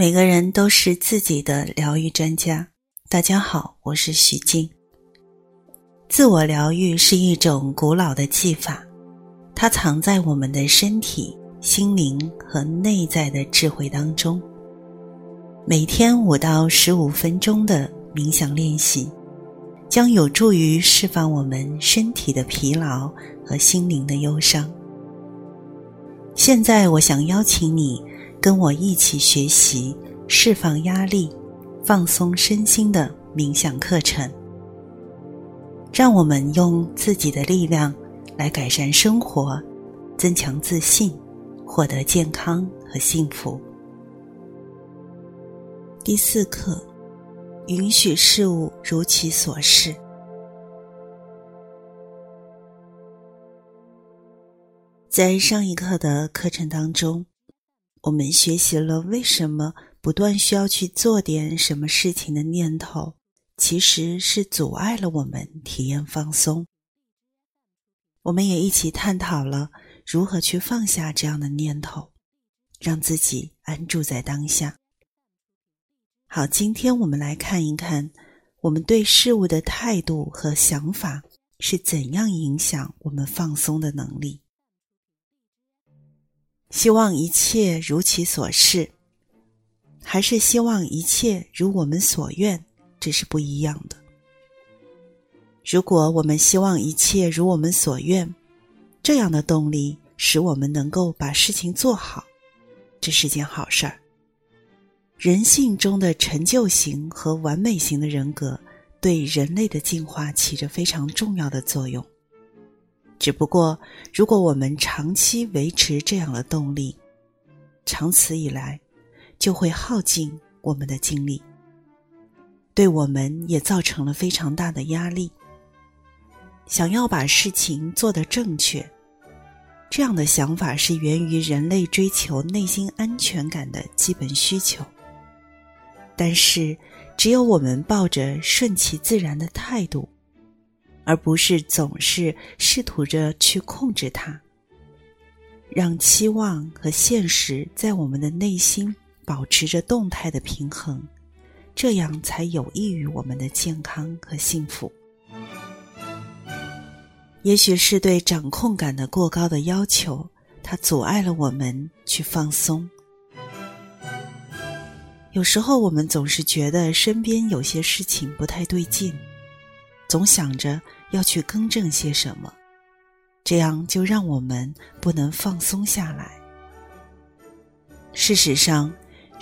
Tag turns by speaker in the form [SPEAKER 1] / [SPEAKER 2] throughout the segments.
[SPEAKER 1] 每个人都是自己的疗愈专家。大家好，我是徐静。自我疗愈是一种古老的技法，它藏在我们的身体、心灵和内在的智慧当中。每天五到十五分钟的冥想练习，将有助于释放我们身体的疲劳和心灵的忧伤。现在，我想邀请你。跟我一起学习释放压力、放松身心的冥想课程，让我们用自己的力量来改善生活，增强自信，获得健康和幸福。第四课，允许事物如其所是。在上一课的课程当中。我们学习了为什么不断需要去做点什么事情的念头，其实是阻碍了我们体验放松。我们也一起探讨了如何去放下这样的念头，让自己安住在当下。好，今天我们来看一看，我们对事物的态度和想法是怎样影响我们放松的能力。希望一切如其所是，还是希望一切如我们所愿，这是不一样的。如果我们希望一切如我们所愿，这样的动力使我们能够把事情做好，这是件好事儿。人性中的成就型和完美型的人格，对人类的进化起着非常重要的作用。只不过，如果我们长期维持这样的动力，长此以来，就会耗尽我们的精力，对我们也造成了非常大的压力。想要把事情做得正确，这样的想法是源于人类追求内心安全感的基本需求。但是，只有我们抱着顺其自然的态度。而不是总是试图着去控制它，让期望和现实在我们的内心保持着动态的平衡，这样才有益于我们的健康和幸福。也许是对掌控感的过高的要求，它阻碍了我们去放松。有时候我们总是觉得身边有些事情不太对劲，总想着。要去更正些什么，这样就让我们不能放松下来。事实上，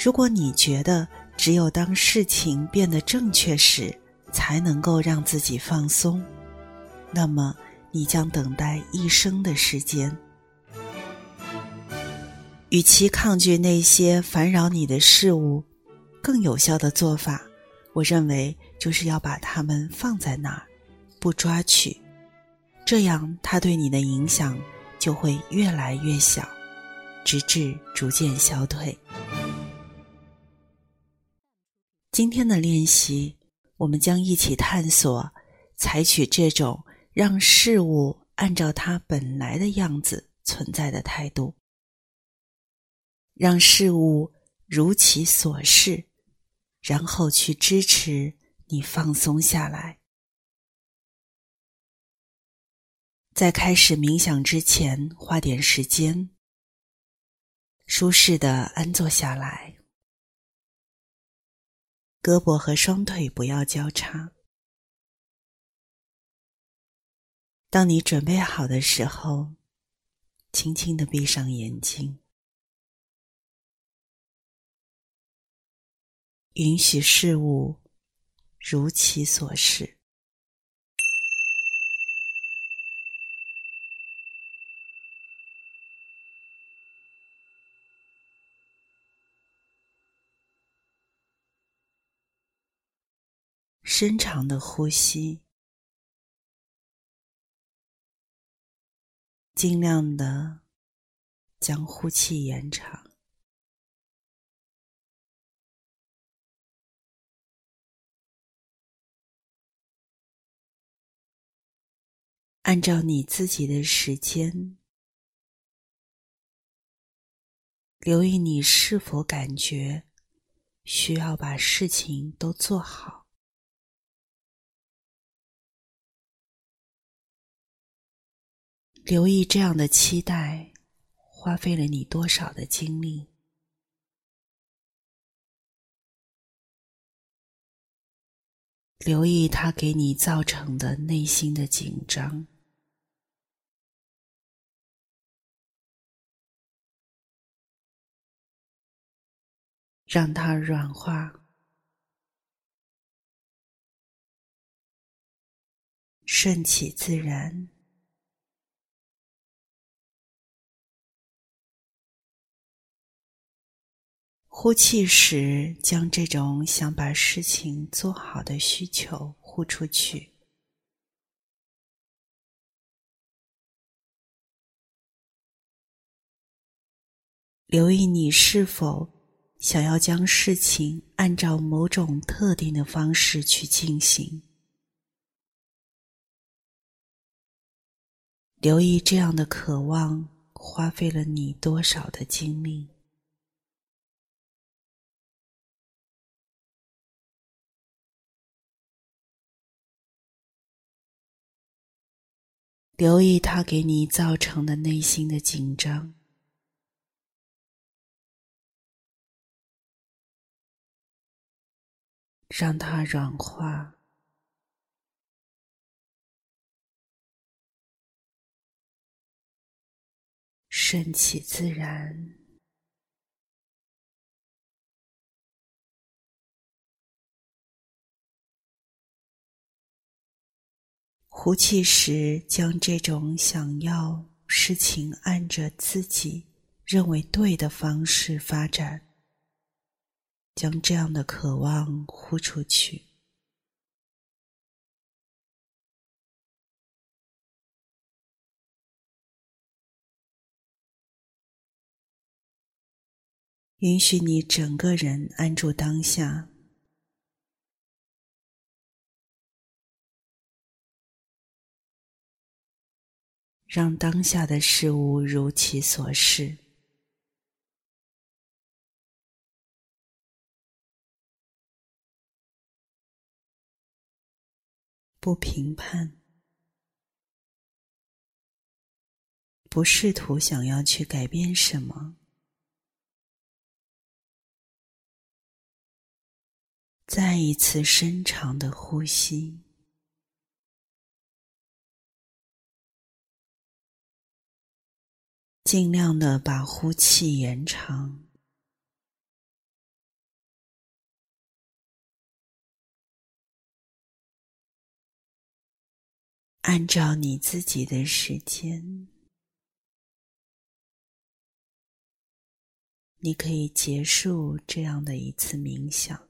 [SPEAKER 1] 如果你觉得只有当事情变得正确时才能够让自己放松，那么你将等待一生的时间。与其抗拒那些烦扰你的事物，更有效的做法，我认为就是要把它们放在那儿。不抓取，这样它对你的影响就会越来越小，直至逐渐消退。今天的练习，我们将一起探索采取这种让事物按照它本来的样子存在的态度，让事物如其所是，然后去支持你放松下来。在开始冥想之前，花点时间，舒适的安坐下来，胳膊和双腿不要交叉。当你准备好的时候，轻轻的闭上眼睛，允许事物如其所示。深长的呼吸，尽量的将呼气延长，按照你自己的时间，留意你是否感觉需要把事情都做好。留意这样的期待花费了你多少的精力。留意它给你造成的内心的紧张，让它软化，顺其自然。呼气时，将这种想把事情做好的需求呼出去。留意你是否想要将事情按照某种特定的方式去进行。留意这样的渴望花费了你多少的精力。留意它给你造成的内心的紧张，让它软化，顺其自然。呼气时，将这种想要事情按着自己认为对的方式发展，将这样的渴望呼出去。允许你整个人安住当下。让当下的事物如其所是，不评判，不试图想要去改变什么，再一次深长的呼吸。尽量的把呼气延长，按照你自己的时间，你可以结束这样的一次冥想。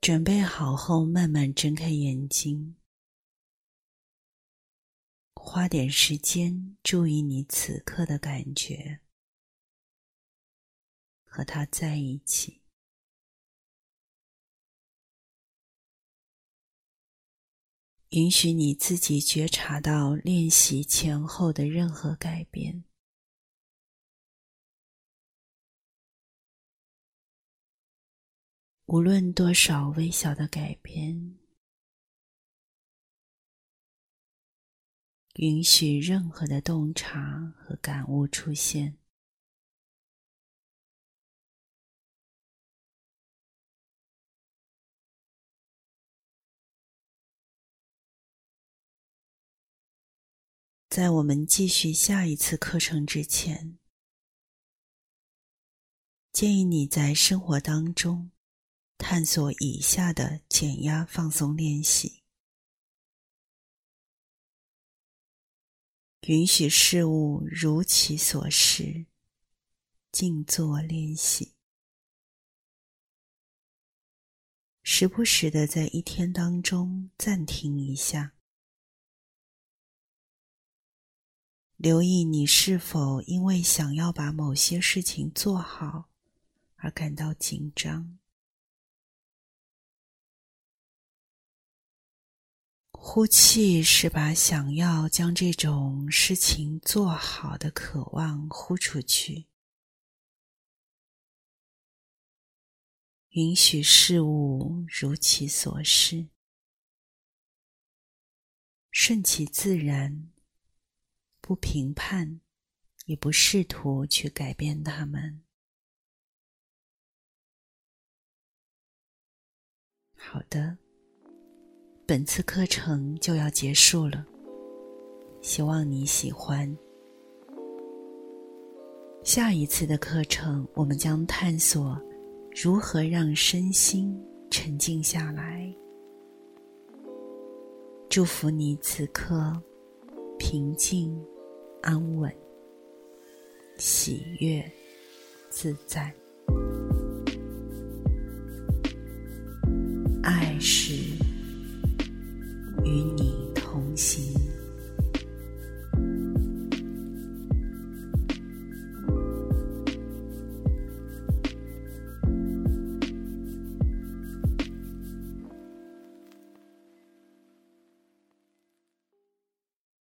[SPEAKER 1] 准备好后，慢慢睁开眼睛，花点时间注意你此刻的感觉，和他在一起，允许你自己觉察到练习前后的任何改变。无论多少微小的改变，允许任何的洞察和感悟出现。在我们继续下一次课程之前，建议你在生活当中。探索以下的减压放松练习：允许事物如其所是，静坐练习；时不时的在一天当中暂停一下，留意你是否因为想要把某些事情做好而感到紧张。呼气是把想要将这种事情做好的渴望呼出去，允许事物如其所是，顺其自然，不评判，也不试图去改变它们。好的。本次课程就要结束了，希望你喜欢。下一次的课程，我们将探索如何让身心沉静下来。祝福你此刻平静、安稳、喜悦、自在。爱是。